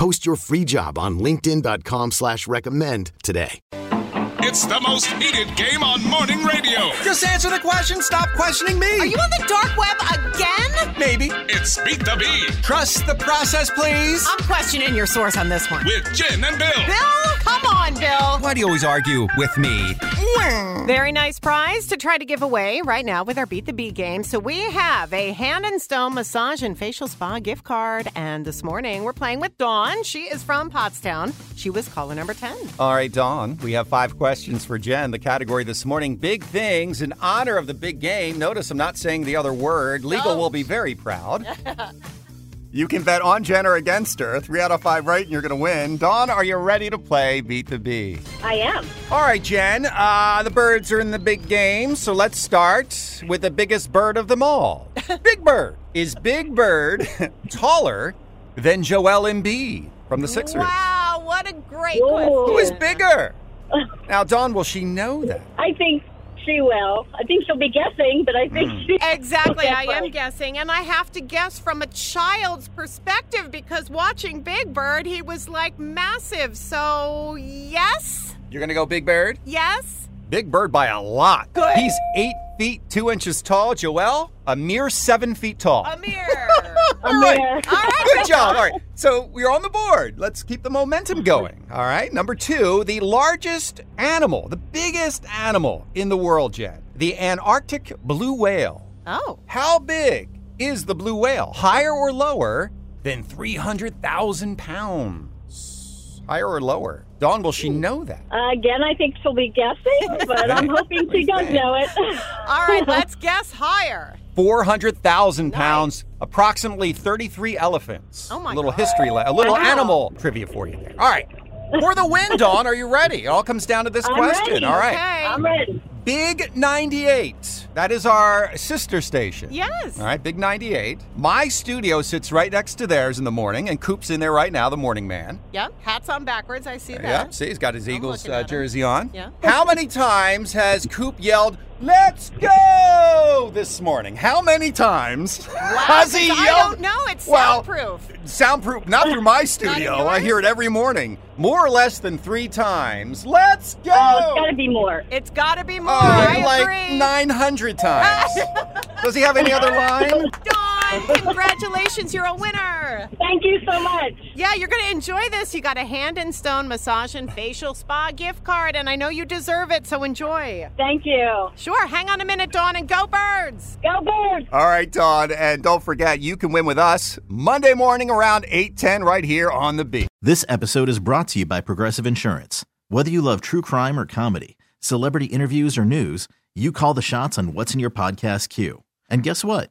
Post your free job on linkedin.com slash recommend today. It's the most heated game on morning radio. Just answer the question. Stop questioning me. Are you on the dark web again? Maybe. It's Beat the Bee Trust the process, please. I'm questioning your source on this one. with Jen and Bill. Bill, come on, Bill. Why do you always argue with me? Hmm. Very nice prize to try to give away right now with our Beat the Bee game. So we have a hand and stone massage and facial spa gift card. And this morning we're playing with Dawn. She is from Pottstown. She was caller number 10. All right, Dawn, we have five questions for Jen. The category this morning big things in honor of the big game. Notice I'm not saying the other word. Legal oh. will be very proud. you can bet on Jen or against her. Three out of five right, and you're going to win. Dawn, are you ready to play Beat the Bee? I am. All right, Jen. Uh, the birds are in the big game, so let's start with the biggest bird of them all. Big Bird. Is Big Bird taller than Joel Embiid from the Sixers? Wow, what a great Whoa. Who is bigger? Now, Dawn, will she know that? I think she will. I think she'll be guessing, but I think hmm. she. Exactly, I am Definitely. guessing, and I have to guess from a child's perspective because watching Big Bird, he was like massive. So, yes, You're gonna go Big Bird? yes. Big Bird by a lot. Good. He's eight feet two inches tall. Joel, a mere seven feet tall. Amir. All right. Amir. All right, Good job. All right. So we're on the board. Let's keep the momentum going. All right. Number two, the largest animal, the biggest animal in the world, Jen, the Antarctic blue whale. Oh, How big is the blue whale? Higher or lower than 300,000 pounds? Higher or lower? Dawn, will she know that? Uh, again, I think she'll be guessing, but I'm hoping she does know it. all right, let's guess higher. 400,000 pounds, approximately 33 elephants. Oh my A little God. history, le- a little Wow. animal trivia for you there. All right. For the win, Dawn, are you ready? It all comes down to this I'm question. ready. All right. Okay. I'm ready. Big 98. That is our sister station. Yes. All right, Big 98. My studio sits right next to theirs in the morning, and Coop's in there right now, the morning man. Yep. Hats on backwards. I see that. Yeah, see, he's got his Eagles uh, jersey on. Yeah. How many times has Coop yelled, Let's go this morning? How many times has he yelled? I don't know. It's Well, soundproof. Soundproof, not through my studio. I hear it every morning. More or less than three times. Let's go! Oh, it's got to be more. It's got to be oh, more. Oh, I like agree. 900 times. Does he have any other line? Dawn, congratulations, you're a winner. Thank you so much. Yeah, you're going to enjoy this. You got a hand and stone massage and facial spa gift card, and I know you deserve it, so enjoy. Thank you. Sure, hang on a minute, Dawn, and go birds. Go birds. All right, Dawn, and don't forget, you can win with us Monday morning around 8:10 right here on the beat. This episode is brought to you by Progressive Insurance. Whether you love true crime or comedy, celebrity interviews or news, you call the shots on what's in your podcast queue. And guess what?